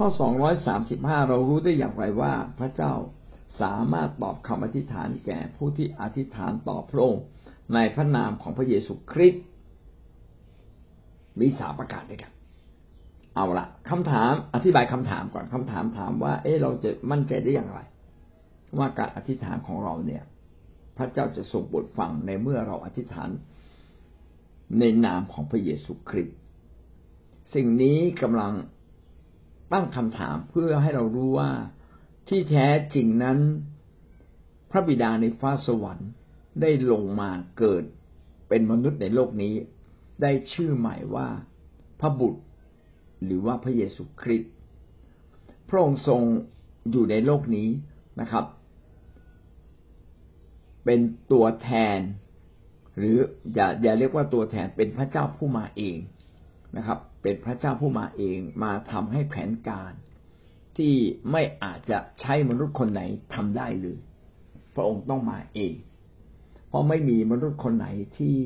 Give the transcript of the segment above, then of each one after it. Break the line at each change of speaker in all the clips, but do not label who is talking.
ข้อสองร้อยสามสิบห้าเรารู้ได้อย่างไรว่าพระเจ้าสามารถตอบคำอธิษฐานแก่ผู้ที่อธิษฐานต่อพระองค์ในพระนามของพระเยซูคริสต์มีสาประกาศด้วยกัน เอาละคำถามอธิบายคำถามก่อนคำถามถามว่า เอ๊ะเราจะมั่นใจได้อย่างไร ว่าการอธิษฐานของเราเนี่ย พระเจ้าจะทรงบทฟังในเมื่อเราอธิษฐานในนามของพระเยซูคริสต์สิ่งนี้กำลัง ตั้งคำถามเพื่อให้เรารู้ว่าที่แท้จริงนั้น พระบิดาในฟ้าสวรรค์ได้ลงมาเกิดเป็นมนุษย์ในโลกนี้ ได้ชื่อใหม่ว่าพระบุตร หรือว่าพระเยซูคริสต์พระองค์ทรงอยู่ในโลกนี้นะครับ เป็นตัวแทน หรืออย่าอย่าเรียกว่าตัวแทนเป็นพระเจ้าผู้มาเองนะครับ เป็นพระเจ้าผู้มาเองมาทำให้แผนการที่ไม่อาจจะใช้มนุษย์คนไหนทำได้เลยพระองค์ต้องมาเอง เพราะไม่มีมนุษย์คนไหนที่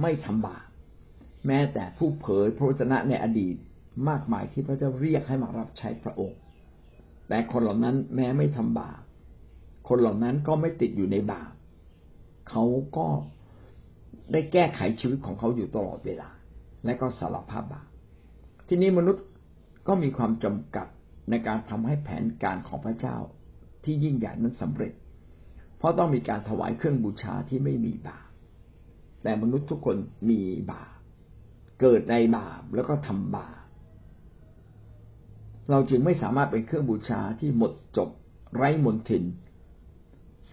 ไม่ทำบาปแม้แต่ผู้เผยพระวจนะในอดีตมากมายที่พระเจ้าเรียกให้มารับใช้พระองค์ แต่คนเหล่านั้นแม้ไม่ทำบาปคนเหล่านั้นก็ไม่ติดอยู่ในบาปเขาก็ได้แก้ไขชีวิตของเขาอยู่ตลอดเวลา และก็สารภาพบาป ที่นี้มนุษย์ก็มีความจำกัดในการทำให้แผนการของพระเจ้าที่ยิ่งใหญ่นั้นสำเร็จ เพราะต้องมีการถวายเครื่องบูชาที่ไม่มีบาปแต่มนุษย์ทุกคนมีบาปเกิดในบาปแล้วก็ทำบาปเราจึงไม่สามารถเป็นเครื่องบูชาที่หมดจบไร้มนทิน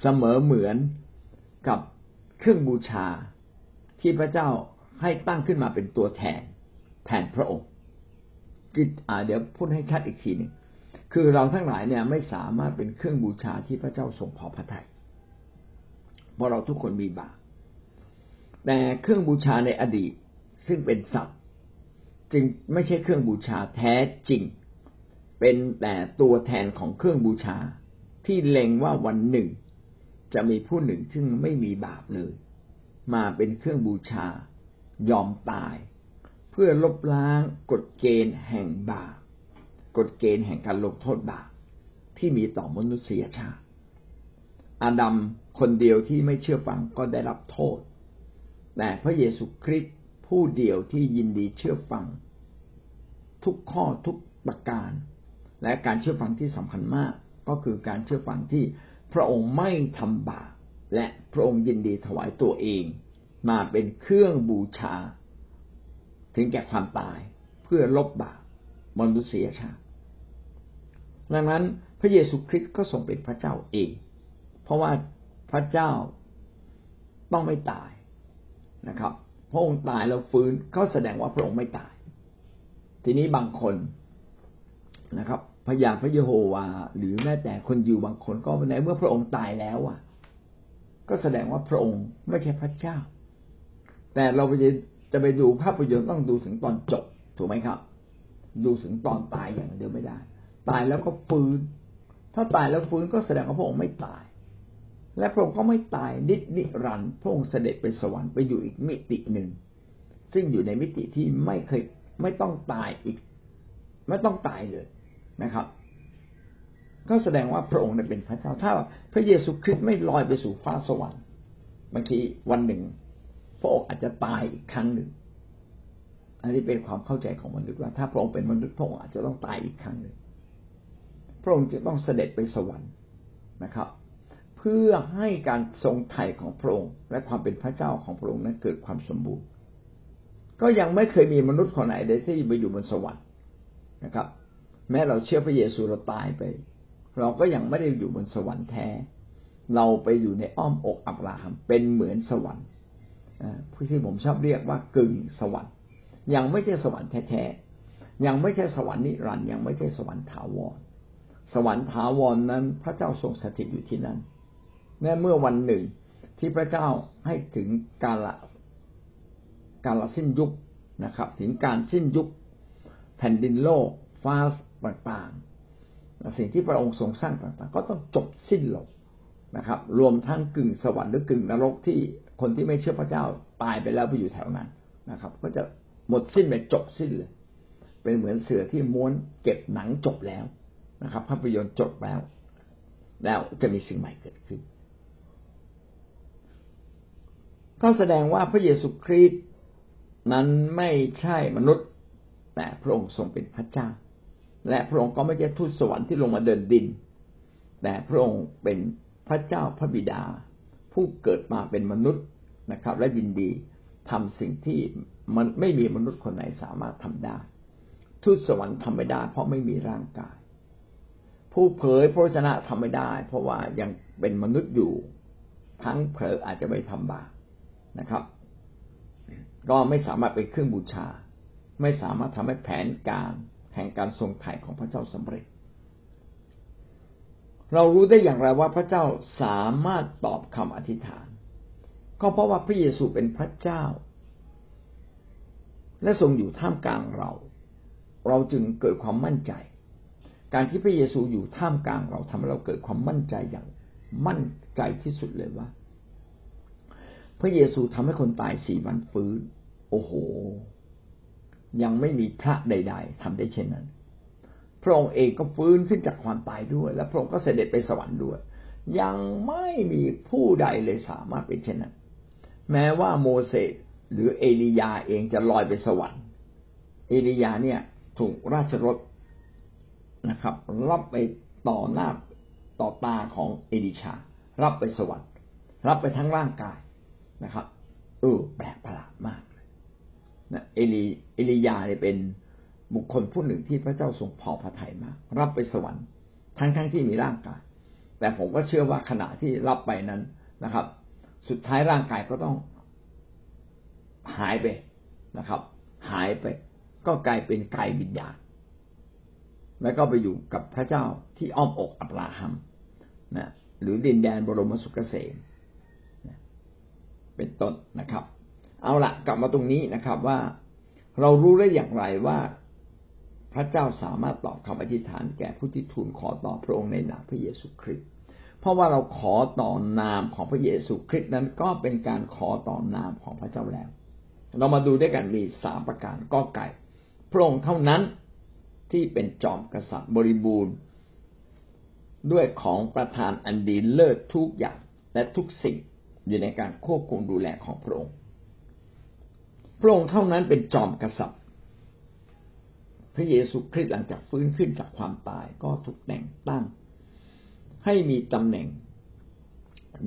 เสมอเหมือนกับเครื่องบูชาที่พระเจ้าให้ตั้งขึ้นมาเป็นตัวแทน แทนพระองค์ เดี๋ยวพูดให้ชัดอีกทีหนึ่งคือเราทั้งหลายเนี่ยไม่สามารถเป็นเครื่องบูชาที่พระเจ้าทรงพอพระทยัยเพราะเราทุกคนมีบาปแต่เครื่องบูชาในอดีตซึ่งเป็นสัตว์จึงไม่ใช่เครื่องบูชาแท้จริง เป็นแต่ตัวแทนของเครื่องบูชาที่เล็งว่าวันหนึ่ง จะมีผู้หนึ่งซึ่งไม่มีบาปเลย มาเป็นเครื่องบูชายอมตาย เพื่อลบล้างกฎเกณฑ์แห่งบาปกฎเกณฑ์แห่งการลงโทษบาปที่มีต่อมนุษยชาติอาดัมคนเดียวที่ไม่เชื่อฟังก็ได้รับโทษ แต่พระเยซูคริสต์ผู้เดียวที่ยินดีเชื่อฟัง ทุกข้อทุกประการ และการเชื่อฟังที่สำคัญมากก็คือการเชื่อฟังที่พระองค์ไม่ทำบาปและพระองค์ยินดีถวายตัวเอง มาเป็นเครื่องบูชา ถึงแก่ความตายเพื่อลบบาปมนุษยชาติ ดังนั้นพระเยซูคริสต์ก็ทรงเป็นพระเจ้าเอง เพราะว่าพระเจ้าต้องไม่ตายนะครับ พระองค์ตายแล้วฟื้นก็แสดงว่าพระองค์ไม่ตาย ทีนี้บางคนนะครับพยานพระเยโฮวา หรือแม้แต่คนอยู่บางคนก็ในเมื่อพระองค์ตายแล้วอะ ก็แสดงว่าพระองค์ไม่ใช่พระเจ้า แต่เราไป จะไปดูภาพยนตร์ต้องดูถึงตอนจบ ถูกไหมครับ ดูถึงตอนตายอย่างเดียวไม่ได้ ตายแล้วก็ฟื้น ถ้าตายแล้วฟื้นก็แสดงว่าพระองค์ไม่ตาย และพระองค์ก็ไม่ตายนิดนิรันพระองค์เสด็จไปสวรรค์ไปอยู่อีกมิติหนึ่ง ซึ่งอยู่ในมิติที่ไม่เคยไม่ต้องตายอีก ไม่ต้องตายเลยนะครับ ก็แสดงว่าพระองค์เป็นพระเจ้าถ้าพระเยซูคริสต์ไม่ลอยไปสู่ฟ้าสวรรค์บางทีวันหนึ่ง พระองค์อาจจะตายอีกครั้งหนึ่ง อันนี้เป็นความเข้าใจของมนุษย์ว่า ถ้าพระองค์เป็นมนุษย์พระองค์อาจจะต้องตายอีกครั้งหนึ่ง พระองค์จะต้องเสด็จไปสวรรค์นะครับ เพื่อให้การทรงไถ่ของพระองค์ และความเป็นพระเจ้าของพระองค์นั้นเกิดความสมบูรณ์ ก็ยังไม่เคยมีมนุษย์คนไหนได้ที่ไปอยู่บนสวรรค์นะครับ แม้เราเชื่อพระเยซูเราตายไป เราก็ยังไม่ได้อยู่บนสวรรค์แท้ เราไปอยู่ในอ้อมอกอับราฮัมเป็นเหมือนสวรรค์ ที่ผมชอบเรียกว่ากึ่งสวรรค์ ยังไม่ใช่สวรรค์แท้ๆยังไม่ใช่สวรรค์นิรันดร์ยังไม่ใช่สวรรค์ถาวร สวรรค์ถาวรนนั้น พระเจ้าทรงสถิตอยู่ที่นั่นแม้เมื่อวันหนึ่งที่พระเจ้าให้ถึงการละการละสิ้นยุคนะครับ ถึงการสิ้นยุคแผ่นดินโลกฟ้าต่างๆสิ่งที่พระองค์ทรงสร้างต่างๆ ก็ต้องจบสิ้นลงนะครับ รวมทั้งกึ่งสวรรค์หรือกึ่งนรกที่ คนที่ไม่เชื่อพระเจ้าตายไปแล้วไปอยู่แถวนั้นนะครับ ก็จะหมดสิ้นไปจบสิ้นเลย เป็นเหมือนเสือที่ม้วนเก็บหนังจบแล้วนะครับภาพยนตร์จบแล้ว แล้วจะมีสิ่งใหม่เกิดขึ้น ก็แสดงว่าพระเยซูคริสต์นั้นไม่ใช่มนุษย์ แต่พระองค์ทรงเป็นพระเจ้า และพระองค์ก็ไม่ใช่ทูตสวรรค์ที่ลงมาเดินดิน แต่พระองค์เป็นพระเจ้าพระบิดา ผู้เกิดมาเป็นมนุษย์ นะครับ และยินดีทำสิ่งที่มันไม่มีมนุษย์คนไหนสามารถทำได้ ทูตสวรรค์ทำไม่ได้ เพราะไม่มีร่างกาย ผู้เผยพระวจนะทำไม่ได้ เพราะว่ายังเป็นมนุษย์อยู่ ทั้งเผลออาจจะไม่ทำบาปนะครับ ก็ไม่สามารถเป็นเครื่องบูชา ไม่สามารถทำให้แผนการแห่งการทรงไถ่ของพระเจ้าสำเร็จ เรารู้ได้อย่างไรว่าพระเจ้าสามารถตอบคำอธิษฐาน ก็เพราะว่าพระเยซูเป็นพระเจ้า และทรงอยู่ท่ามกลางเรา เราจึงเกิดความมั่นใจ การที่พระเยซูอยู่ท่ามกลางเราทำให้เราเกิดความมั่นใจอย่างมั่นใจที่สุดเลยว่า พระเยซูทำให้คนตายสี่วันฟื้น โอ้โห ยังไม่มีพระใด ๆทำได้เช่นนั้น พระองค์เองก็ฟื้นขึ้นจากความตายด้วย และพระองค์ก็เสด็จไปสวรรค์ด้วยยังไม่มีผู้ใดเลยสามารถเป็นเช่นนั้น แม้ว่าโมเสสหรือเอลียาเองจะลอยไปสวรรค์เอลียาเนี่ยถูกราชรถนะครับ รับไปต่อหน้าต่อตาของเอลิชา รับไปสวรรค์ รับไปทั้งร่างกายนะครับเออแปลกประหลาดมากนะเอลีเอลียาเนี่ยเป็นบุคคลผู้หนึ่งที่พระเจ้าทรงพอพระทัยมาก รับไปสวรรค์ ทั้งทั้งที่มีร่างกาย แต่ผมก็เชื่อว่าขณะที่รับไปนั้นนะครับ สุดท้ายร่างกายก็ต้องหายไปนะครับ หายไป ก็กลายเป็นกายวิญญาณแล้วก็ไปอยู่กับพระเจ้าที่อ้อมอกอับราฮัมนะหรือดินแดนบรมสุขเกษมเป็นต้นนะครับ เอาละกลับมาตรงนี้นะครับว่าเรารู้ได้อย่างไรว่าพระเจ้าสามารถตอบคำอธิษฐานแก่ผู้ที่ทูลขอต่อพระองค์ในนามพระเยซูคริสต์ เพราะว่าเราขอต่อนามของพระเยซูคริสต์นั้นก็เป็นการขอต่อนามของพระเจ้าแล้ว เรามาดูด้วยกันมีสามประการก็ไก่ พระองค์เท่านั้นที่เป็นจอมกษัตริย์บริบูรณ์ ด้วยของประทานอันดีเลิศทุกอย่างและทุกสิ่งอยู่ในการควบคุมดูแลของพระองค์ พระองค์เท่านั้นเป็นจอมกษัตริย์ พระเยซูคริสต์หลังจากฟื้นขึ้นจากความตายก็ถูกแต่งตั้ง ให้มีตำแหน่ง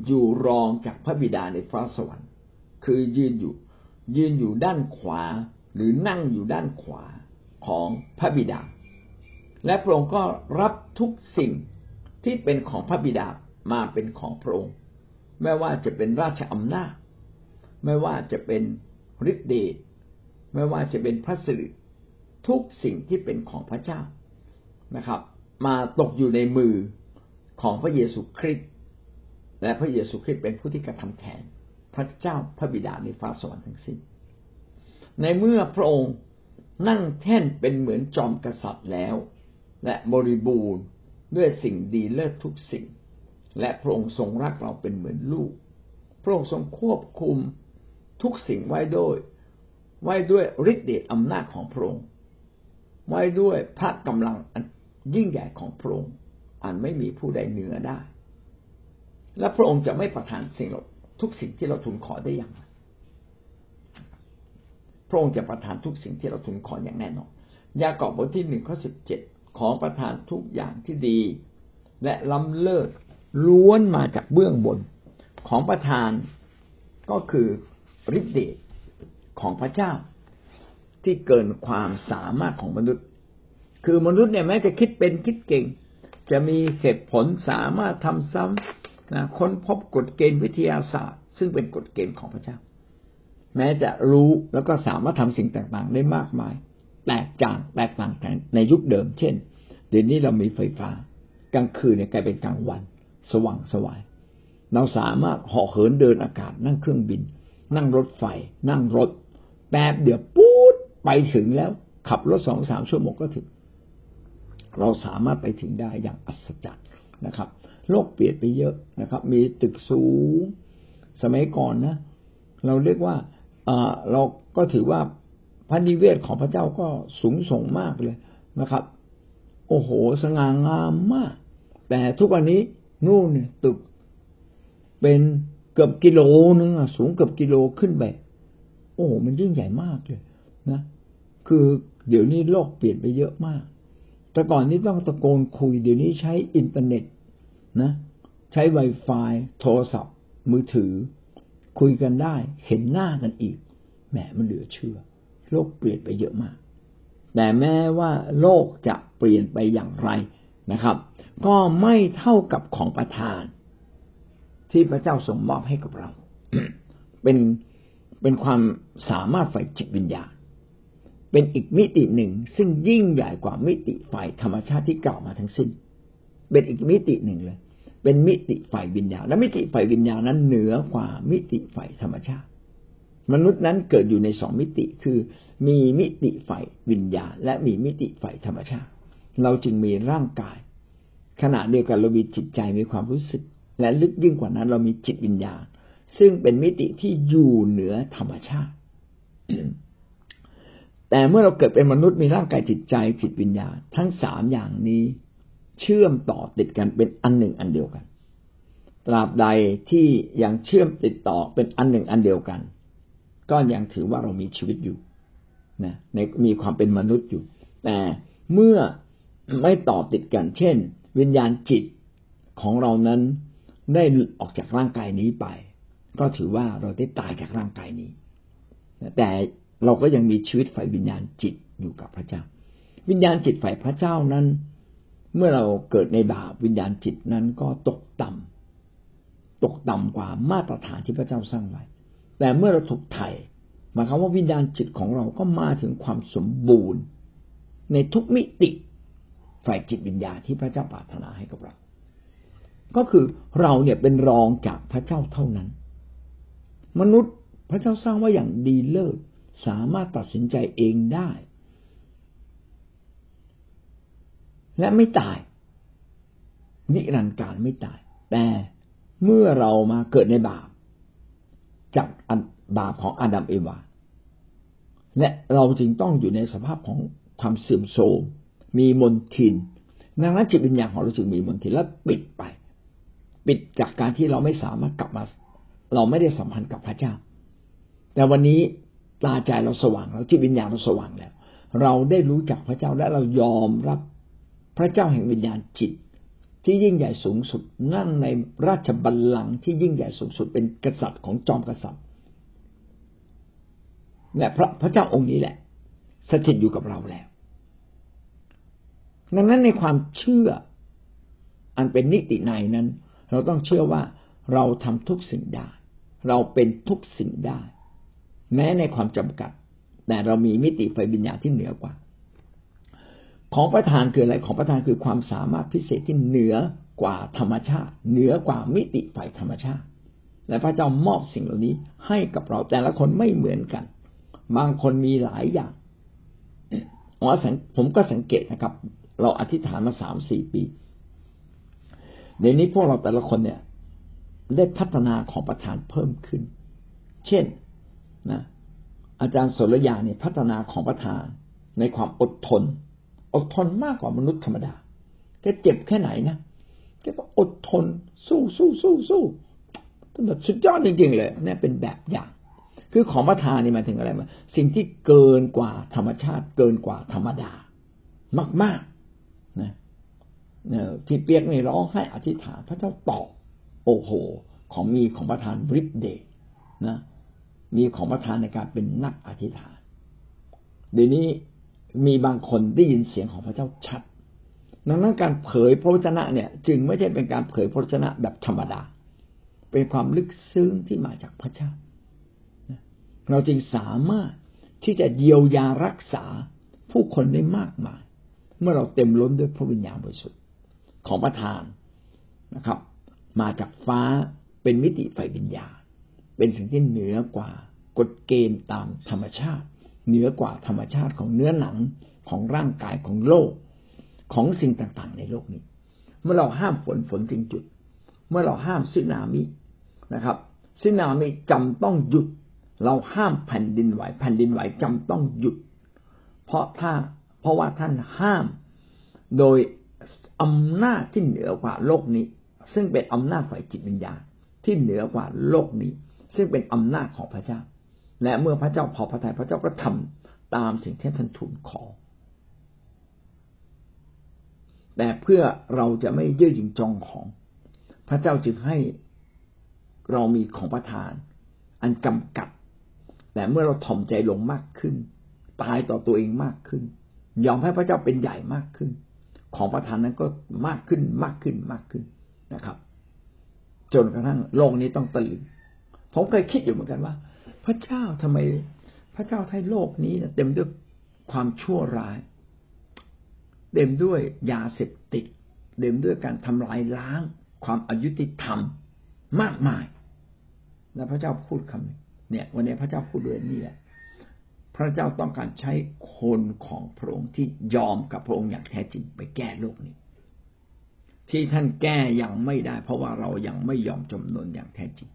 อยู่รองจากพระบิดาในฟ้าสวรรค์ คือยืนอยู่ยืนอยู่ด้านขวาหรือนั่งอยู่ด้านขวาของพระบิดา และพระองค์ก็รับทุกสิ่งที่เป็นของพระบิดามาเป็นของพระองค์ไม่ว่าจะเป็นราชอำนาจ ไม่ว่าจะเป็นฤทธิเดชไม่ว่าจะเป็นพระสิริทุกสิ่งที่เป็นของพระเจ้านะครับ มาตกอยู่ในมือ ของพระเยซูคริสต์และพระเยซูคริสต์เป็นผู้ที่กระทำแทน พระเจ้าพระบิดาในฟ้าสวรรค์ทั้งสิ้น ในเมื่อพระองค์นั่งแท่นเป็นเหมือนจอมกษัตริย์แล้ว และบริบูรณ์ด้วยสิ่งดีเลิศทุกสิ่ง และพระองค์ทรงรักเราเป็นเหมือนลูก พระองค์ทรงควบคุมทุกสิ่งไว้ด้วยไว้ด้วยฤทธิเดชอำนาจของพระองค์ไว้ด้วยพระกำลังยิ่งใหญ่ของพระองค์ อันไม่มีผู้ใดเหนือได้ และพระองค์จะไม่ประทานสิ่งทุกสิ่งที่เราทูลขอได้อย่างไรพระองค์จะประทานทุกสิ่งที่เราทูลขออย่างแน่นอนยากอบบทที่หนึ่งข้อสิบเจ็ดขอประทานทุกอย่างที่ดี และล้ำเลิศล้วนมาจากเบื้องบน ของประธานก็คือฤทธิ์เดชของพระเจ้า ที่เกินความสามารถของมนุษย์ คือมนุษย์เนี่ยแม้จะคิดเป็นคิดเก่ง จะมีเหตุผลสามารถทำซ้ำนะค้นพบกฎเกณฑ์วิทยาศาสตร์ ซึ่งเป็นกฎเกณฑ์ของพระเจ้า แม้จะรู้แล้วก็สามารถทำสิ่งต่างๆ ได้มากมาย แตกต่างแตกต่างกันในยุคเดิม เช่นเดี๋ยวนี้เรามีไฟฟ้า กลางคืนเนี่ยกลายเป็นกลางวัน สว่างสวายเราสามารถเหาะเหินเดินอากาศนั่งเครื่องบิน นั่งรถไฟ นั่งรถ แป๊บเดี๋ยวปู๊ดไปถึงแล้ว ขับรถสองสามชั่วโมงก็ถึง เราสามารถไปถึงได้อย่างอัศจรรย์นะครับ โลกเปลี่ยนไปเยอะนะครับ มีตึกสูง สมัยก่อนนะ เราเรียกว่าเราก็ถือว่าพระนิเวศของพระเจ้าก็สูงส่งมากเลยนะครับ โอ้โหสง่างามมาก แต่ทุกวันนี้นู่นเนี่ยตึกเป็นเกือบกิโลนึงอะสูงเกือบกิโลขึ้นไปโอ้โหมันยิ่งใหญ่มากเลยนะ คือเดี๋ยวนี้โลกเปลี่ยนไปเยอะมาก แต่ก่อนนี้ต้องตะโกนคุย เดี๋ยวนี้ใช้อินเทอร์เน็ตนะ ใช้ Wi-Fi โทรศัพท์ มือถือ คุยกันได้ เห็นหน้ากันอีกแหมมันเหลือเชื่อ โลกเปลี่ยนไปเยอะมาก แต่แม้ว่าโลกจะเปลี่ยนไปอย่างไรนะครับ ก็ไม่เท่ากับของประทาน ที่พระเจ้าทรงมอบให้กับเรา เป็นเป็นความสามารถฝ่ายจิตวิญญาณ เป็นอีกมิติหนึ่ง ซึ่งยิ่งใหญ่กว่ามิติฝ่ายธรรมชาติที่กล่าวมาทั้งสิ้น เป็นอีกมิติหนึ่งเลย เป็นมิติฝ่ายวิญญาณและมิติฝ่ายวิญญาณนั้นเหนือกว่ามิติฝ่ายธรรมชาติ มนุษย์นั้นเกิดอยู่ในสองมิติคือ มีมิติฝ่ายวิญญาณ และมีมิติฝ่ายธรรมชาติ เราจึงมีร่างกาย ขณะเดียวกันเรามีจิตใจมีความรู้สึก และลึกยิ่งกว่านั้น เรามีจิตวิญญาณ ซึ่งเป็นมิติที่อยู่เหนือธรรมชาติ แต่เมื่อเราเกิดเป็นมนุษย์มีร่างกายจิตใจจิตวิญญาณ ทั้งสามอย่างนี้เชื่อมต่อติดกันเป็นอันหนึ่งอันเดียวกัน ตราบใดที่ยังเชื่อมติดต่อเป็นอันหนึ่งอันเดียวกัน ก็ยังถือว่าเรามีชีวิตอยู่นะในมีความเป็นมนุษย์อยู่ แต่เมื่อไม่ต่อติดกัน เช่น วิญญาณจิตของเรานั้นได้ออกจากร่างกายนี้ไป ก็ถือว่าเราได้ตายจากร่างกายนี้ แต่ เราก็ยังมีชีวิตฝ่ายวิญญาณจิตอยู่กับพระเจ้า วิญญาณจิตฝ่ายพระเจ้านั้น เมื่อเราเกิดในบาปวิญญาณจิตนั้นก็ตกต่ำตกต่ำกว่ามาตรฐานที่พระเจ้าสร้างไว้ แต่เมื่อเราถูกไถ่หมายความว่าวิญญาณจิตของเราก็มาถึงความสมบูรณ์ ในทุกมิติฝ่ายจิตวิญญาณที่พระเจ้าปรารถนาให้กับเรา ก็คือเราเนี่ยเป็นรองจากพระเจ้าเท่านั้น มนุษย์พระเจ้าสร้างว่าอย่างดีเลิศ สามารถตัดสินใจเองได้ และไม่ตาย นิรันดร์การไม่ตาย แต่เมื่อเรามาเกิดในบาปจากบาปของอาดัมเอวา และเราจึงต้องอยู่ในสภาพของความเสื่อมโทรมมีมนทินดังนั้นจิตวิญญาณของเราจึงมีมนทินและปิดไป ปิดจากการที่เราไม่สามารถกลับมา เราไม่ได้สัมพันธ์กับพระเจ้า แต่วันนี้ ตาใจเราสว่างแล้วจิตวิญญาณเราสว่างแล้ว เราได้รู้จักพระเจ้าและเรายอมรับพระเจ้าแห่งวิญญาณจิต ที่ยิ่งใหญ่สูงสุดนั่งในราชบัลลังก์ที่ยิ่งใหญ่สูงสุดเป็นกษัตริย์ของจอมกษัตริย์และพระพระเจ้าองค์นี้แหละ สถิตอยู่กับเราแล้ว ดังนั้นในความเชื่ออันเป็นนิติในนั้น เราต้องเชื่อว่าเราทำทุกสิ่งได้ เราเป็นทุกสิ่งได้ แม้ในความจำกัด แต่เรามีมิติไฟวิญญาณที่เหนือกว่า ของประทานคืออะไรของประทานคือความสามารถพิเศษที่เหนือกว่าธรรมชาติ เหนือกว่ามิติไฟธรรมชาติ และพระเจ้ามอบสิ่งเหล่านี้ให้กับเราแต่ละคนไม่เหมือนกัน บางคนมีหลายอย่างผมก็สังเกตนะครับ เราอธิษฐานมาสามสี่ปีในนี้พวกเราแต่ละคนเนี่ย ได้พัฒนาของประทานเพิ่มขึ้น เช่น นะอาจารย์สรยาเนี่ยพัฒนาของประธานในความอดทน อดทนมากกว่ามนุษย์ธรรมดาแกเจ็บแค่ไหนนะแกก็อดทนสู้สู้สู้สู้แบบสุดยอดจริงๆเลยนี่เป็นแบบอย่าง คือของประธานนี่มาถึงอะไรมาสิ่งที่เกินกว่าธรรมชาติเกินกว่าธรรมดามากๆนะที่เปียกนี่ร้องให้อธิษฐานพระเจ้าตอบโอ้โห ของมีของประธานบริดเดนะ มีของประทานในการเป็นนักอธิษฐาน เดี๋ยวนี้มีบางคนได้ยินเสียงของพระเจ้าชัด ดังนั้นการเผยพระวจนะเนี่ย จึงไม่ใช่เป็นการเผยพระวจนะแบบธรรมดา เป็นความลึกซึ้งที่มาจากพระเจ้า เราจึงสามารถที่จะเยียวยารักษาผู้คนได้มากมาย เมื่อเราเต็มล้นด้วยพระวิญญาณบริสุทธิ์ของประทานนะครับ มาจากฟ้าเป็นมิติไฟวิญญาณ เป็นสิ่งที่เหนือกว่ากฎเกณฑ์ตามธรรมชาติ เหนือกว่าธรรมชาติของเนื้อหนังของร่างกายของโลกของสิ่งต่างๆ ในโลกนี้ เมื่อเราห้ามฝนฝนจึงจุด เมื่อเราห้ามสึนามินะครับสึนามิจำต้องหยุด เราห้ามแผ่นดินไหวแผ่นดินไหวจำต้องหยุด เพราะถ้าเพราะว่าท่านห้ามโดยอำนาจที่เหนือกว่าโลกนี้ ซึ่งเป็นอำนาจฝ่ายจิตวิญญาณที่เหนือกว่าโลกนี้ ซึ่งเป็นอำนาจของพระเจ้า และเมื่อพระเจ้าพอพระทัยพระเจ้าก็ทำตามสิ่งที่ท่านทูลขอ แต่เพื่อเราจะไม่เยื่อหยิ่งจองของ พระเจ้าจึงให้เรามีของประทาน อันจำกัดแต่เมื่อเราถ่อมใจลงมากขึ้น ตายต่อตัวเองมากขึ้น ยอมให้พระเจ้าเป็นใหญ่มากขึ้น ของประทานนั้นก็มากขึ้นมากขึ้นมากขึ้นนะครับ จนกระทั่งโลกนี้ต้องตะลึง ผมเคยคิดอยู่เหมือนกันว่า พระเจ้าทำไม พระเจ้าให้โลกนี้เต็มด้วยความชั่วร้าย เต็มด้วยยาเสพติด เต็มด้วยการทำลายล้าง ความอายุติธรรมมากมาย แล้วพระเจ้าพูดคำเนี่ย วันนี้พระเจ้าพูดด้วยนี่แหละพระเจ้าต้องการใช้คนของพระองค์ที่ยอมกับพระองค์อย่างแท้จริงไปแก้โลกนี้ ที่ท่านแก้ยังไม่ได้ เพราะว่าเรายังไม่ยอมจำนวนอย่างแท้จริง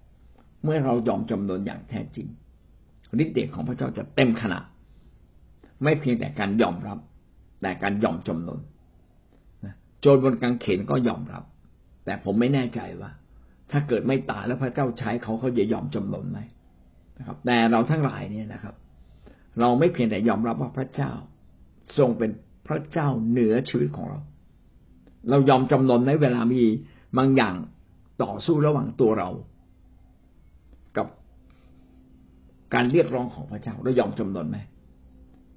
เมื่อเรายอมจำนนอย่างแท้จริงฤทธิ์เดชของพระเจ้าจะเต็มขนาดไม่เพียงแต่การยอมรับ แต่การยอมจำนนโจรบนกางเขนก็ยอมรับ แต่ผมไม่แน่ใจว่า ถ้าเกิดไม่ตายแล้วพระเจ้าใช้เขาเขาจะยอมจำนนไหมนะครับ แต่เราทั้งหลายเนี่ยนะครับ เราไม่เพียงแต่ยอมรับว่าพระเจ้า ทรงเป็นพระเจ้าเหนือชีวิตของเรา เรายอมจำนนในเวลามีบางอย่างต่อสู้ระหว่างตัวเรา การเรียกร้องของพระเจ้าเรายอมจำนนไหม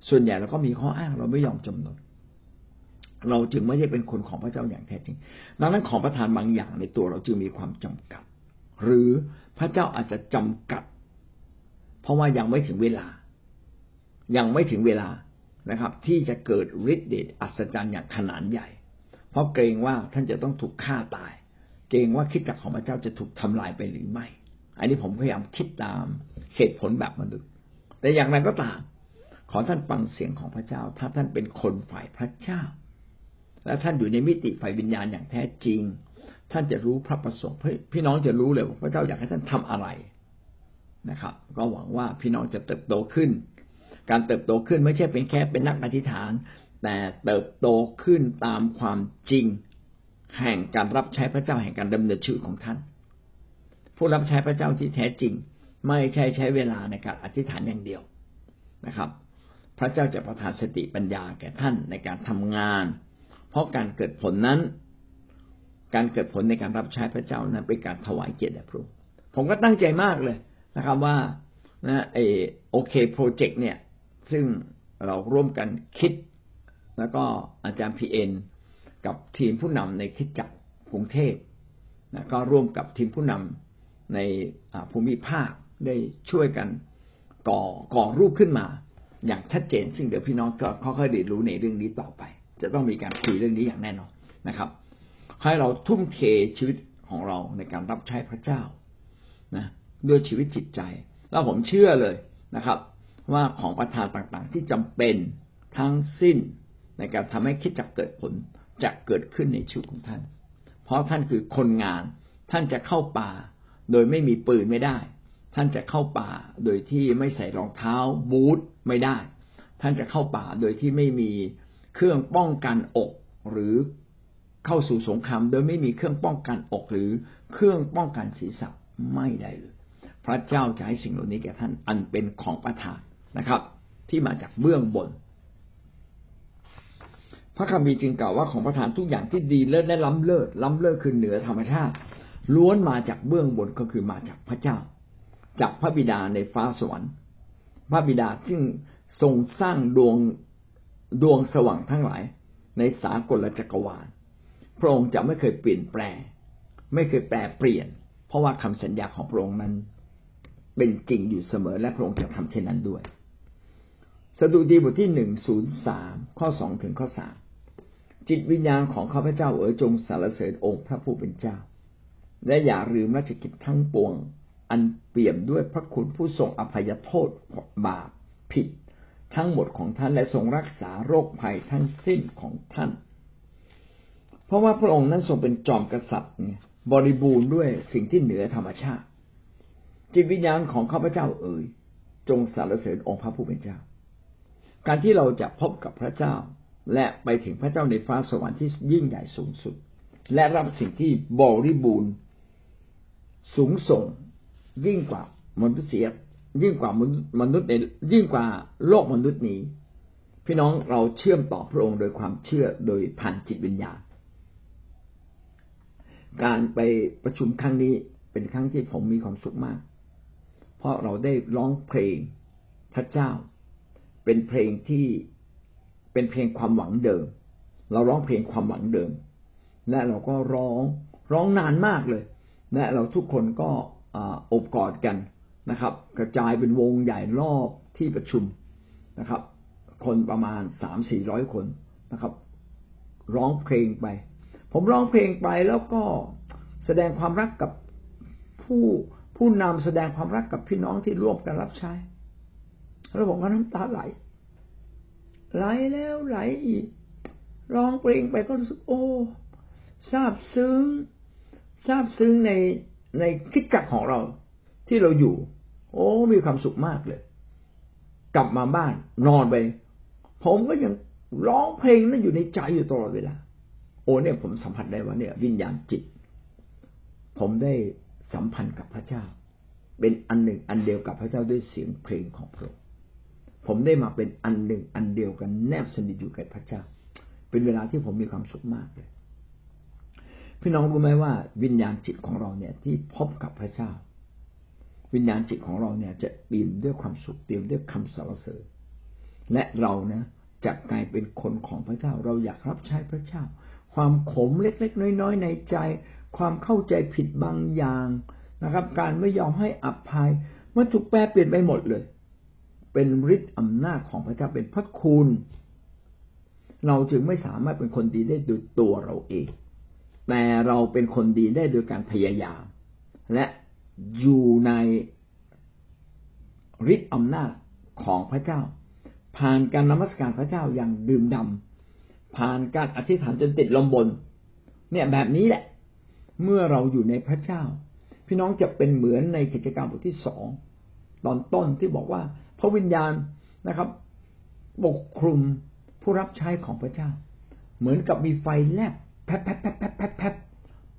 ส่วนใหญ่เราก็มีข้ออ้างเราไม่ยอมจำนนเราจึงไม่ใช่เป็นคนของพระเจ้าอย่างแท้จริง ดังนั้นของประทานบางอย่างในตัวเราจึงมีความจำกัด หรือพระเจ้าอาจจะจำกัด เพราะว่ายังไม่ถึงเวลา ยังไม่ถึงเวลานะครับ ที่จะเกิดฤทธิ์เดชอัศจรรย์อย่างขนาดใหญ่ เพราะเกรงว่าท่านจะต้องถูกฆ่าตาย เกรงว่าคิดจักของพระเจ้าจะถูกทำลายไปหรือไม่ อันนี้ผมพยายามคิดตามเหตุผลแบบมนุษย์ แต่อย่างไรก็ตาม ขอท่านฟังเสียงของพระเจ้า ถ้าท่านเป็นคนฝ่ายพระเจ้า และท่านอยู่ในมิติฝ่ายวิญญาณอย่างแท้จริง ท่านจะรู้พระประสงค์พี่น้องจะรู้เลยว่าพระเจ้าอยากให้ท่านทำอะไรนะครับ ก็หวังว่าพี่น้องจะเติบโตขึ้น การเติบโตขึ้นไม่ใช่เป็นแค่เป็นนักอธิษฐาน แต่เติบโตขึ้นตามความจริง แห่งการรับใช้พระเจ้าแห่งการดำเนินชีวิตของท่าน ผู้รับใช้พระเจ้าที่แท้จริง ไม่ใช่ใช้เวลาในการอธิษฐานอย่างเดียวนะครับ พระเจ้าจะประทานสติปัญญาแก่ท่านในการทำงาน เพราะการเกิดผลนั้น การเกิดผลในการรับใช้พระเจ้านั้นเป็นการถวายเกียรติแด่พระองค์ผมก็ตั้งใจมากเลยนะครับว่านะไอโอเคโปรเจกต์เนี่ย ซึ่งเราร่วมกันคิด แล้วก็อาจารย์พีเอ็นกับทีมผู้นำในคิดจักรกรุงเทพนะก็ร่วมกับทีมผู้นำ ในภูมิภาคได้ช่วยกันก่อก่อรูปขึ้นมา อย่างชัดเจน ซึ่งเดี๋ยวพี่น้องก็ค่อยๆเรียนรู้ในเรื่องนี้ต่อไป จะต้องมีการคุยเรื่องนี้อย่างแน่นอนนะครับ ให้เราทุ่มเทชีวิตของเราในการรับใช้พระเจ้านะด้วยชีวิตจิตใจ แล้วผมเชื่อเลยนะครับ ว่าของประทานต่างๆ ที่จำเป็นทั้งสิ้นในการทำให้คิดจักเกิดผลจะเกิดขึ้นในชีวิตของท่าน เพราะท่านคือคนงานท่านจะเข้าป่า โดยไม่มีปืนไม่ได้ ท่านจะเข้าป่าโดยที่ไม่ใส่รองเท้าบูทไม่ได้ ท่านจะเข้าป่าโดยที่ไม่มีเครื่องป้องกันอกหรือเข้าสู่สงครามโดยไม่มีเครื่องป้องกันอกหรือเครื่องป้องกันศีรษะไม่ได้เลย พระเจ้าจะให้สิ่งเหล่านี้แก่ท่านอันเป็นของประทานนะครับ ที่มาจากเบื้องบน พระคัมภีร์จึงกล่าวว่าของประทานทุกอย่างที่ดีเลิศและล้ำเลิศล้ำเลิศคือเหนือธรรมชาติ ล้วนมาจากเบื้องบนก็คือมาจากพระเจ้า จากพระบิดาในฟ้าสวรรค์พระบิดาซึ่งทรงสร้างดวงดวงสว่างทั้งหลาย ในสากลจักรวาลพระองค์จะไม่เคยเปลี่ยนแปลงไม่เคยแปลเปลี่ยน เพราะว่าคำสัญญาของพระองค์นั้น เป็นจริงอยู่เสมอและพระองค์จะทำเช่นนั้นด้วยสดุดีบทที่หนึ่งศูนย์สามข้อสองถึงข้อสามจิตวิญญาณของข้าพเจ้าเอ๋ยจงสรรเสริญองค์พระผู้เป็นเจ้า และอย่าลืมราชกิจทั้งปวง อันเปี่ยมด้วยพระคุณผู้ทรงอภัยโทษบาปผิด ทั้งหมดของท่านและทรงรักษาโรคภัยทั้งสิ้นของท่าน เพราะว่าพระองค์นั้นทรงเป็นจอมกษัตริย์บริบูรณ์ด้วยสิ่งที่เหนือธรรมชาติ จิตวิญญาณของข้าพเจ้าเอ๋ย จงสรรเสริญองค์พระผู้เป็นเจ้า การที่เราจะพบกับพระเจ้า และไปถึงพระเจ้าในฟ้าสวรรค์ที่ยิ่งใหญ่สูงสุด และรับสิ่งที่บริบูรณ์ สูงส่งยิ่งกว่ามนุษย์ยิ่งกว่ามนุษย์ในยิ่งกว่าโลกมนุษย์นี้ พี่น้องเราเชื่อมต่อพระองค์โดยความเชื่อโดยผ่านจิตวิญญาณ การไปประชุมครั้งนี้เป็นครั้งที่ผมมีความสุขมาก เพราะเราได้ร้องเพลงพระเจ้า เป็นเพลงที่เป็นเพลงความหวังเดิม เราร้องเพลงความหวังเดิม และเราก็ร้องร้องนานมากเลย และเราทุกคนก็อบกอดกันนะครับ กระจายเป็นวงใหญ่รอบที่ประชุมนะครับ คนประมาณสามสี่ร้อยคนนะครับ ร้องเพลงไป ผมร้องเพลงไปแล้วก็แสดงความรักกับผู้ผู้นำแสดงความรักกับพี่น้องที่ร่วมกันรับใช้ แล้วผมก็น้ำตาไหล ไหลแล้วไหลอีกร้องเพลงไปก็รู้สึกโอ้ซาบซึ้ง ซาบซึ้งในในคิดจักของเราที่เราอยู่ โอ้มีความสุขมากเลย กลับมาบ้านนอนไป ผมก็ยังร้องเพลงนั้นอยู่ในใจอยู่ตลอดเวลาโอ้เนี่ยผมสัมผัสได้ว่าเนี่ย วิญญาณจิต ผมได้สัมพันธ์กับพระเจ้า เป็นอันหนึ่งอันเดียวกับพระเจ้าด้วยเสียงเพลงของพระองค์ผมได้มาเป็นอันหนึ่งอันเดียวกันแนบสนิทอยู่กับพระเจ้า เป็นเวลาที่ผมมีความสุขมากเลย พี่น้องรู้ไหมว่าวิญญาณจิตของเราเนี่ยที่พบกับพระเจ้า วิญญาณจิตของเราเนี่ยจะปี่มด้วยความสุขเต็มด้วยคำสรรเสริญและเรานะจะกลายเป็นคนของพระเจ้า เราอยากรับใช้พระเจ้า ความขมเล็กๆ น้อยๆ ในใจ ความเข้าใจผิดบางอย่างนะครับ การไม่ยอมให้อภัยมันถูกแปลเปลี่ยนไปหมดเลย เป็นฤทธิ์อำนาจของพระเจ้าเป็นพระคุณ เราจึงไม่สามารถเป็นคนดีได้โดยตัวเราเอง แต่เราเป็นคนดีได้โดยการพยายาม และอยู่ในฤทธิ์อำนาจของพระเจ้า ผ่านการนมัสการพระเจ้าอย่างดื่มดำผ่านการอธิษฐานจนติดลมบน เนี่ยแบบนี้แหละ เมื่อเราอยู่ในพระเจ้า พี่น้องจะเป็นเหมือนในกิจกรรมบทที่สองตอนต้นที่บอกว่าพระวิญญาณนะครับปกคลุมผู้รับใช้ของพระเจ้า เหมือนกับมีไฟแลบ พบแพบแพบแพบแพบแพบ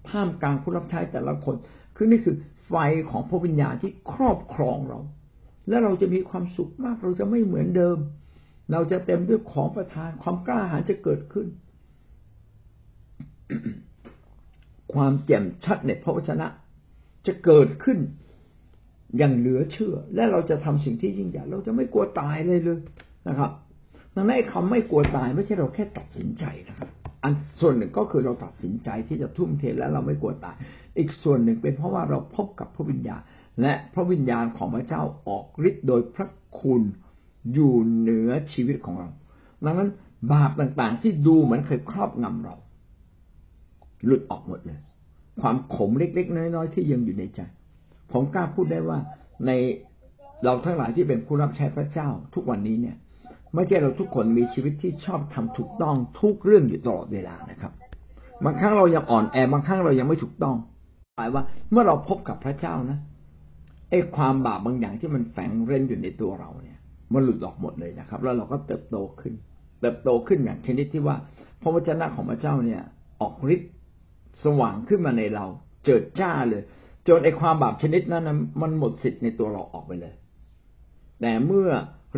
ท่ามกลางผู้รับใช้แต่ละคน คือนี่คือไฟของพระวิญญาณที่ครอบครองเรา และเราจะมีความสุขมาก เราจะไม่เหมือนเดิม เราจะเต็มด้วยของประทานความกล้าหาญจะเกิดขึ้น ความแจ่มชัดในพระวจนะ จะเกิดขึ้นอย่างเหลือเชื่อ และเราจะทำสิ่งที่ยิ่งใหญ่เราจะไม่กลัวตายเลยเลยนะครับดังนั้นคำไม่กลัวตายไม่ใช่เราแค่ตัดสินใจนะครับ อันส่วนหนึ่งก็คือเราตัดสินใจที่จะทุ่มเทและเราไม่กลัวตาย อีกส่วนหนึ่งเป็นเพราะว่าเราพบกับพระวิญญาณ และพระวิญญาณของพระเจ้าออกฤทธิ์โดยพระคุณอยู่เหนือชีวิตของเรา ดังนั้นบาปต่างๆ ที่ดูเหมือนเคยครอบงำเรา หลุดออกหมดเลย ความขมเล็กๆ น้อยๆ ที่ยังอยู่ในใจ ผมกล้าพูดได้ว่าในเราทั้งหลายที่เป็นผู้รับใช้พระเจ้าทุกวันนี้เนี่ย ไม่ใช่เราทุกคนมีชีวิตที่ชอบทำถูกต้องทุกเรื่องอยู่ตลอดเวลานะครับ บางครั้งเรายังอ่อนแอบางครั้งเรายังไม่ถูกต้องหมายว่าเมื่อเราพบกับพระเจ้านะไอ้ความบาปบางอย่างที่มันแฝงเร้นอยู่ในตัวเราเนี่ย มันหลุดออกหมดเลยนะครับ แล้วเราก็เติบโตขึ้น เติบโตขึ้นอย่างชนิดที่ว่าพระวจนะของพระเจ้าเนี่ย ออกฤทธิ์สว่างขึ้นมาในเรา เจิดจ้าเลย จนไอความบาปชนิดนั้นมันหมดสิทธิ์ในตัวเราออกไปเลย แต่เมื่อ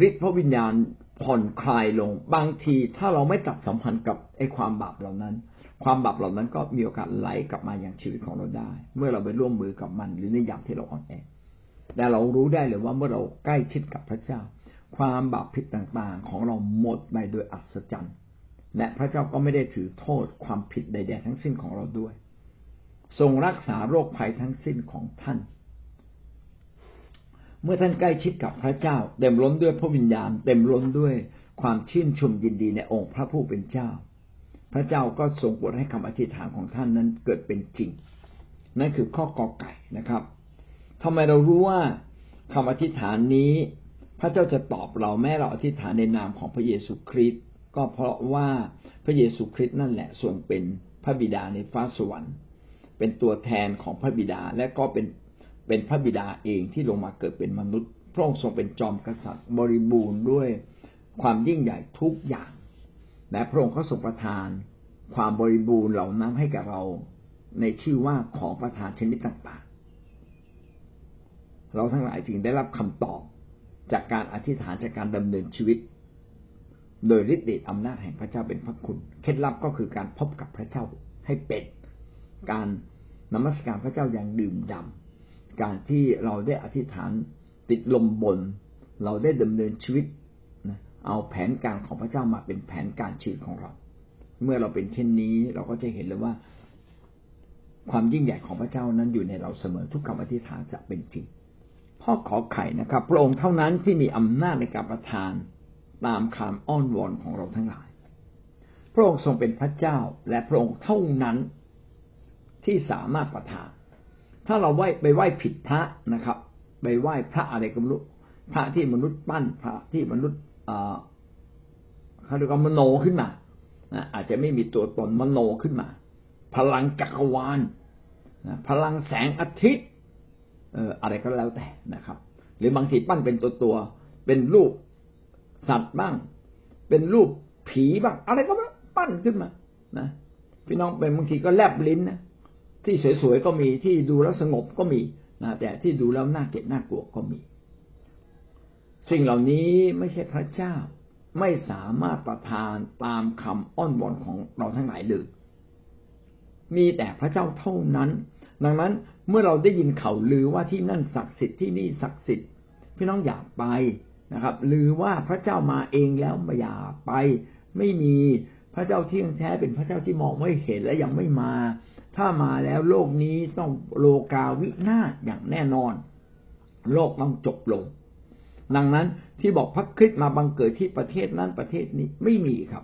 ฤทธิ์พระวิญญาณผ่อนคลายลง บางทีถ้าเราไม่ตัดสัมพันธ์กับไอความบาปเหล่านั้น ความบาปเหล่านั้นก็มีโอกาสไหลกลับมาอย่างชีวิตของเราได้ เมื่อเราไปร่วมมือกับมันหรือในยามที่เราอ่อนแอแต่เรารู้ได้เลยว่าเมื่อเราใกล้ชิดกับพระเจ้า ความบาปผิดต่างๆ ของเราหมดไปโดยอัศจรรย์และพระเจ้าก็ไม่ได้ถือโทษความผิดใดๆทั้งสิ้นของเราด้วย ทรงรักษาโรคภัยทั้งสิ้นของท่าน เมื่อท่านใกล้ชิดกับพระเจ้า เต็มล้นด้วยพระวิญญาณ เต็มล้นด้วยความชื่นชมยินดีในองค์พระผู้เป็นเจ้า พระเจ้าก็ทรงโปรดให้คำอธิษฐานของท่านนั้นเกิดเป็นจริง นั่นคือข้อกอไก่นะครับทำไมเรารู้ว่าคำอธิษฐานนี้ พระเจ้าจะตอบเราแม้เราอธิษฐานในนามของพระเยซูคริสต์ก็เพราะว่าพระเยซูคริสต์นั่นแหละทรงเป็นพระบิดาในฟ้าสวรรค์ เป็นตัวแทนของพระบิดาและก็เป็น เป็นพระบิดาเองที่ลงมาเกิดเป็นมนุษย์ พระองค์ทรงเป็นจอมกษัตริย์บริบูรณ์ด้วยความยิ่งใหญ่ทุกอย่าง และพระองค์ก็ทรงประทาน ความบริบูรณ์เหล่านั้นให้กับเราในชื่อว่าของประทานชนิดต่างๆ เราทั้งหลายจึงได้รับคำตอบจากการอธิษฐานจากการดำเนินชีวิต โดยฤทธิ์เดชอำนาจแห่งพระเจ้าเป็นพระคุณ เคล็ดลับก็คือการพบกับพระเจ้าให้เป็น การนมัสการพระเจ้าอย่างดื่มด่ำ การที่เราได้อธิษฐานติดลมบน เราได้ดำเนินชีวิตเอาแผนการของพระเจ้ามาเป็นแผนการชีวิตของเรา เมื่อเราเป็นเช่นนี้เราก็จะเห็นเลยว่า ความยิ่งใหญ่ของพระเจ้านั้นอยู่ในเราเสมอทุกคำอธิษฐานจะเป็นจริงพ่อขอไข่นะครับ พระองค์เท่านั้นที่มีอำนาจในการประทานตามคำอ้อนวอนของเราทั้งหลาย พระองค์ทรงเป็นพระเจ้าและพระองค์เท่านั้นที่สามารถประทาน ถ้าเราไหว้ไปไหว้ผิดพระนะครับ ไปไหว้พระอะไรก็ไม่รู้พระที่มนุษย์ปั้นพระที่มนุษย์เขาเรียกว่ามโนขึ้นมาอาจจะไม่มีตัวตนมโนขึ้นมา พลังจักรวาลพลังแสงอาทิตย์อะไรก็แล้วแต่นะครับ หรือบางทีปั้นเป็นตัวตัวเป็นรูปสัตว์บ้าง เป็นรูปผีบ้าง อะไรก็ปั้นขึ้นมานะพี่น้องเป็นบางทีก็แลบลิ้นนะ ที่สวยๆก็มีที่ดูแล้วสงบก็มีนะแต่ที่ดูแล้วน่าเกลียดน่ากลัวก็มี สิ่งเหล่านี้ไม่ใช่พระเจ้า ไม่สามารถประทานตามคำอ้อนวอนของเราทั้งหลายเลยมีแต่พระเจ้าเท่านั้น ดังนั้นเมื่อเราได้ยินเขาลือว่าที่นั่นศักดิ์สิทธิ์ที่นี่ศักดิ์สิทธิ์พี่น้องอยากไปนะครับลือว่าพระเจ้ามาเองแล้วไม่อยากไป ไม่มีพระเจ้าเที่ยงแท้เป็นพระเจ้าที่มองไม่เห็นและยังไม่มา ถ้ามาแล้วโลกนี้ต้องโลกาวินาศอย่างแน่นอน โลกต้องจบลง ดังนั้นที่บอกพระคริสต์มาบังเกิดที่ประเทศนั้นประเทศนี้ไม่มีครับ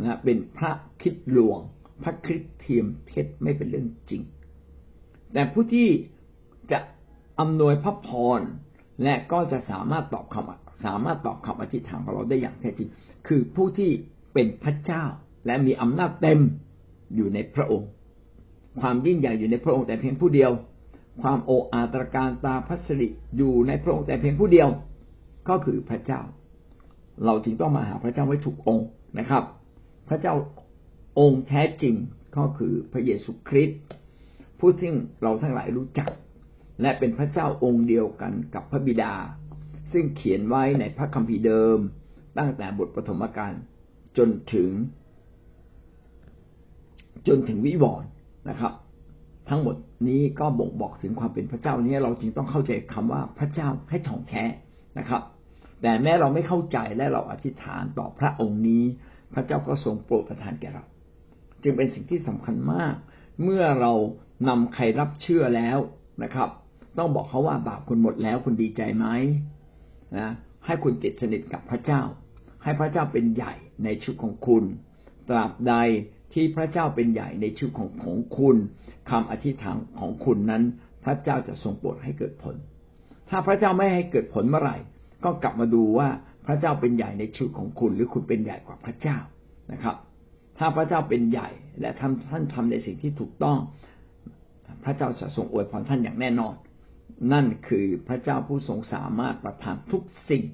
นะเป็นพระคิดลวง พระคริสต์เทียมเท็จไม่เป็นเรื่องจริง แต่ผู้ที่จะอำนวยพระพรและก็จะสามารถตอบคำสามารถตอบคำอธิษฐานของเราได้อย่างแท้จริง คือผู้ที่เป็นพระเจ้าและมีอำนาจเต็มอยู่ในพระองค์ ความยิ่งใหญ่อยู่ในพระองค์แต่เพียงผู้เดียว ความโอ้อาตรการตาพัสริอยู่ในพระองค์แต่เพียงผู้เดียว ก็คือพระเจ้า เราจึงต้องมาหาพระเจ้าไว้ถูกองค์นะครับ พระเจ้าองค์แท้จริงก็คือพระเยซูคริสต์ผู้ที่งเราทั้งหลายรู้จัก และเป็นพระเจ้าองค์เดียวกันกับพระบิดา ซึ่งเขียนไว้ในพระคัมภีร์เดิม ตั้งแต่บทปฐมกาลจนถึง จนถึงวิวรณ์ นะครับ ทั้งหมดนี้ก็บ่งบอกถึงความเป็นพระเจ้านี้เราจึงต้องเข้าใจคำว่าพระเจ้าให้ถ่องแท้นะครับ แต่แม้เราไม่เข้าใจและเราอธิษฐานต่อพระองค์นี้ พระเจ้าก็ทรงโปรดประทานแก่เรา จึงเป็นสิ่งที่สำคัญมาก เมื่อเรานำใครรับเชื่อแล้วนะครับ ต้องบอกเขาว่าบาปคุณหมดแล้วคุณดีใจไหมนะให้คุณติดสนิทกับพระเจ้า ให้พระเจ้าเป็นใหญ่ในชีวิตของคุณ ตราบใด ที่พระเจ้าเป็นใหญ่ในชีวิตของของคุณคำอธิษฐานของคุณนั้น พระเจ้าจะทรงโปรดให้เกิดผล ถ้าพระเจ้าไม่ให้เกิดผลเมื่อไหร่ ก็กลับมาดูว่าพระเจ้าเป็นใหญ่ในชีวิตของคุณ หรือคุณเป็นใหญ่กว่าพระเจ้านะครับ ถ้าพระเจ้าเป็นใหญ่และทำท่านทำในสิ่งที่ถูกต้อง พระเจ้าจะทรงอวยพรท่านอย่างแน่นอน นั่นคือพระเจ้าผู้ทรงสามารถประทานทุกสิ่ง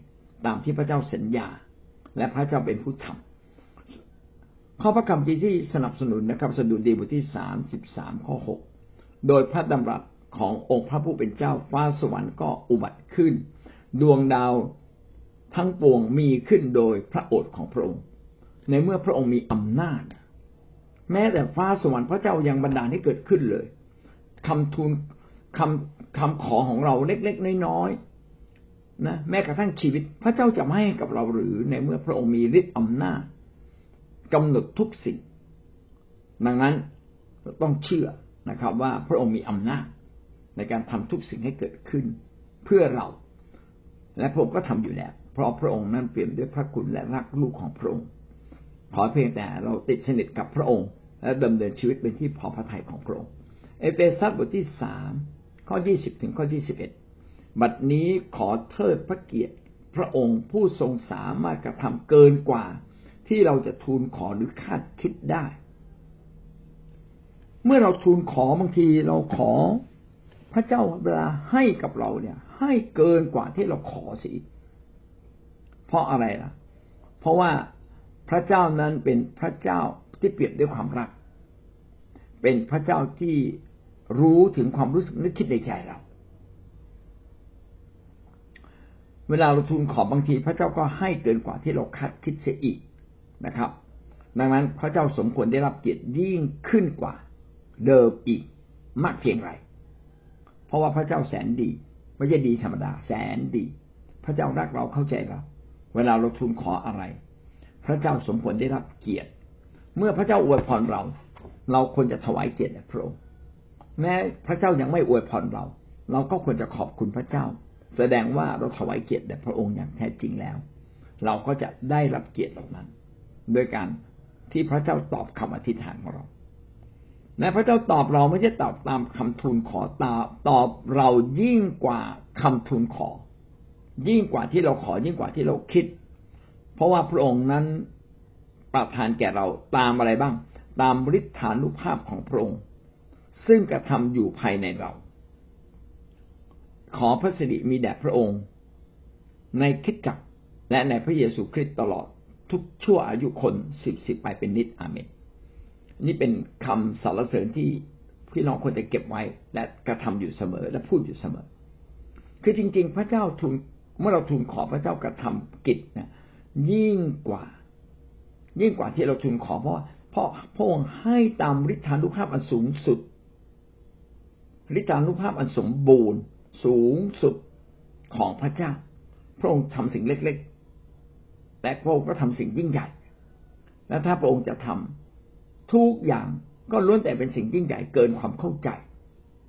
ตามที่พระเจ้าสัญญา และพระเจ้าเป็นผู้ทำ ข้อพระคำที่สนับสนุนนะครับสดุดีบทที่สามสิบสามข้อหกโดยพระดำรัสขององค์พระผู้เป็นเจ้าฟ้าสวรรค์ก็อุบัติขึ้น ดวงดาวทั้งปวงมีขึ้นโดยพระโอษฐ์ของพระองค์ ในเมื่อพระองค์มีอำนาจ แม้แต่ฟ้าสวรรค์พระเจ้ายังบันดาลให้เกิดขึ้นเลยคำทูลคำคำขอของเราเล็กๆน้อยๆนะแม้กระทั่งชีวิตพระเจ้าจะไม่ให้กับเราหรือในเมื่อพระองค์มีฤทธิ์อำนาจ กำหนดทุกสิ่ง ดังนั้นต้องเชื่อนะครับ ว่าพระองค์มีอำนาจในการทำทุกสิ่งให้เกิดขึ้น เพื่อเรา และพระองค์ก็ทำอยู่แล้ว เพราะพระองค์นั้นเปี่ยมด้วยพระคุณและรักลูกของพระองค์ ขอเพียงแต่เราติดสนิทกับพระองค์ และดำเนินชีวิตเป็นที่พอพระทัยของพระองค์ เอเฟซัสบทที่สามข้อยี่สิบถึงข้อยี่สิบเอ็ดบัดนี้ขอเทิดพระเกียรติพระองค์ผู้ทรงสามารถกระทำเกินกว่า ที่เราจะทูลขอหรือคาดคิดได้ เมื่อเราทูลขอบางทีเราขอ พระเจ้าเวลาให้กับเราเนี่ย ให้เกินกว่าที่เราขอสิเพราะอะไรล่ะ เพราะว่าพระเจ้านั้นเป็นพระเจ้าที่เปรียบด้วยความรัก เป็นพระเจ้าที่รู้ถึงความรู้สึกนึกคิดในใจเรา เวลาเราทูลขอบางที พระเจ้าก็ให้เกินกว่าที่เราคาดคิดเสียอีก นะครับ ดังนั้นพระเจ้าสมควรได้รับเกียรติยิ่งขึ้นกว่าเดิมอีกมากเพียงไร เพราะว่าพระเจ้าแสนดี ไม่ใช่ดีธรรมดา แสนดี พระเจ้ารักเราเข้าใจเรา เวลาเราทูลขออะไร พระเจ้าสมควรได้รับเกียรติ เมื่อพระเจ้าอวยพรเรา เราควรจะถวายเกียรติพระองค์ แม้พระเจ้ายังไม่อวยพรเรา เราก็ควรจะขอบคุณพระเจ้า แสดงว่าเราถวายเกียรติแด่พระองค์อย่างแท้จริงแล้ว เราก็จะได้รับเกียรติเหล่านั้น โดยการที่พระเจ้าตอบคำอธิษฐานของเรา และพระเจ้าตอบเราไม่ใช่ตอบตามคำทูลขอตาตอบเรายิ่งกว่าคำทูลขอ ยิ่งกว่าที่เราขอยิ่งกว่าที่เราคิด เพราะว่าพระองค์นั้นประทานแก่เราตามอะไรบ้าง ตามฤทธานุภาพของพระองค์ ซึ่งกระทำอยู่ภายในเรา ขอพระสิริมีแด่พระองค์ ในคิดจักและในพระเยซูคริสต์ตลอด ทุกชั่วอายุคนสิบสิบไปเป็นนิดอาเมนนี่เป็นคำสรรเสริญที่พี่น้องควรจะเก็บไว้และกระทำอยู่เสมอและพูดอยู่เสมอ คือจริง ๆ พระเจ้าทูลเมื่อเราทูลขอพระเจ้ากระทำกิจนะยิ่งกว่า ยิ่งกว่าที่เราทูลขอเพราะเพราะพระองค์ให้ตามฤทธานุภาพอันสูงสุดฤทธานุภาพอันสมบูรณ์ สูงสุดของพระเจ้า พระองค์ทำสิ่งเล็ก แต่พระองค์ก็ทำสิ่งยิ่งใหญ่ และถ้าพระองค์จะทำทุกอย่างก็ล้วนแต่เป็นสิ่งยิ่งใหญ่เกินความเข้าใจ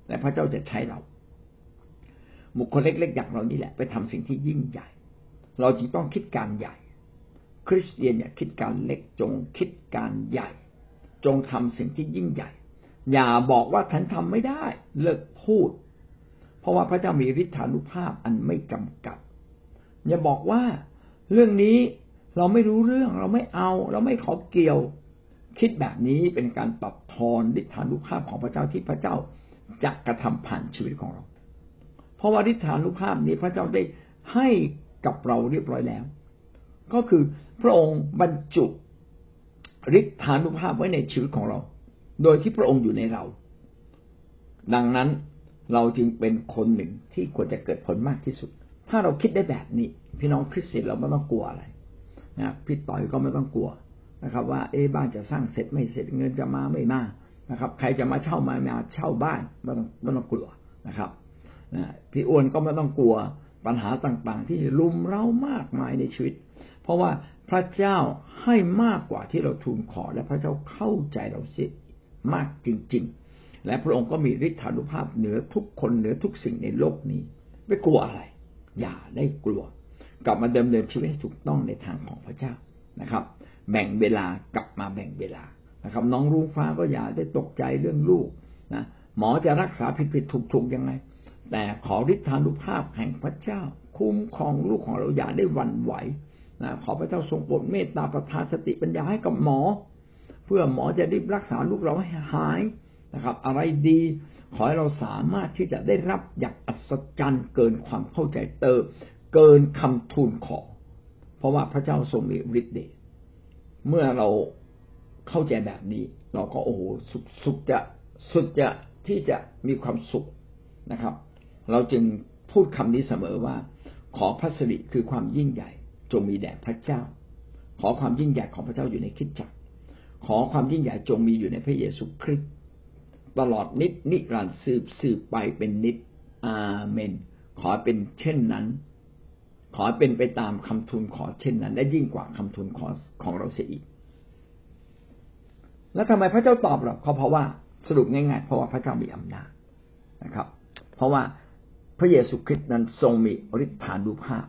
และพระเจ้าจะใช้เรา บุคคลเล็ก ๆ อย่างเรานี่แหละ ไปทำสิ่งที่ยิ่งใหญ่ เราจึงต้องคิดการใหญ่ คริสเตียนอย่าคิดการเล็กจงคิดการใหญ่ จงทำสิ่งที่ยิ่งใหญ่ อย่าบอกว่าฉันทำไม่ได้ เลิกพูด เพราะว่าพระเจ้ามีฤทธานุภาพอันไม่จำกัด อย่าบอกว่าเรื่องนี้ เราไม่รู้เรื่องเราไม่เอา เราไม่ขอเกี่ยว คิดแบบนี้เป็นการตัดทอนฤทธานุภาพของพระเจ้าที่พระเจ้าจะกระทำผ่านชีวิตของเรา เพราะว่าฤทธานุภาพนี้พระเจ้าได้ให้กับเราเรียบร้อยแล้ว ก็คือพระองค์บรรจุฤทธานุภาพไว้ในชีวิตของเรา โดยที่พระองค์อยู่ในเรา ดังนั้นเราจึงเป็นคนหนึ่งที่ควรจะเกิดผลมากที่สุด ถ้าเราคิดได้แบบนี้ พี่น้องคริสเตียนเราไม่ต้องกลัวอะไร นะพี่ต่อยก็ไม่ต้องกลัวนะครับ ว่าเอ๊บ้านจะสร้างเสร็จไม่เสร็จเงินจะมาไม่มานะครับ ใครจะมาเช่ามามาเช่าบ้านไม่ต้องไม่ต้องกลัวนะครับนะพี่อ้วนก็ไม่ต้องกลัวปัญหาต่างๆ ที่ลุมเร้ามากมายในชีวิต เพราะว่าพระเจ้าให้มากกว่าที่เราทูลขอ และพระเจ้าเข้าใจเราเสียมากจริง ๆ และพระองค์ก็มีฤทธานุภาพเหนือทุกคนเหนือทุกสิ่งในโลกนี้ ไม่กลัวอะไร อย่าได้กลัว กลับมาเดิมเนินชีวิตให้ถูกต้องในทางของพระเจ้านะครับ แบ่งเวลากลับมาแบ่งเวลานะครับ น้องรุ่งฟ้าก็อย่าได้ตกใจเรื่องลูกนะหมอจะรักษาผิดผิดถูกถูกยังไง แต่ขอฤทธานุภาพแห่งพระเจ้า คุ้มครองลูกของเราอย่าได้หวั่นไหวนะขอพระเจ้าทรงโปรดเมตตาประทานสติปัญญาให้กับหมอ เพื่อหมอจะรีบรักษาลูกเราให้หายนะครับ อะไรดีขอให้เราสามารถที่จะได้รับอย่างอัศจรรย์เกินความเข้าใจเติม เกินคำทูลขอ เพราะว่าพระเจ้าทรงมีฤทธิ์เดชเมื่อเราเข้าใจแบบนี้ เราก็โอ้โหสุดสุดจะสุดจะที่จะมีความสุขนะครับ เราจึงพูดคำนี้เสมอว่า ขอพระสิริคือความยิ่งใหญ่ จงมีแด่พระเจ้า ขอความยิ่งใหญ่ของพระเจ้าอยู่ในคิดจักร ขอความยิ่งใหญ่จงมีอยู่ในพระเยซูคริสต์ตลอดนิดนิรันดร์สืบสืบไปเป็นนิดอาเมน ขอเป็นเช่นนั้น ขอเป็นไปตามคำทูลขอเช่นนั้น และยิ่งกว่าคำทูลขอของเราเสียอีก แล้วทำไมพระเจ้าตอบเราเขาเพราะว่าสรุปง่ายๆเพราะว่าพระเจ้ามีอำนาจนะครับ เพราะว่าพระเยซูคริสต์นั้นทรงมีฤทธานุภาพ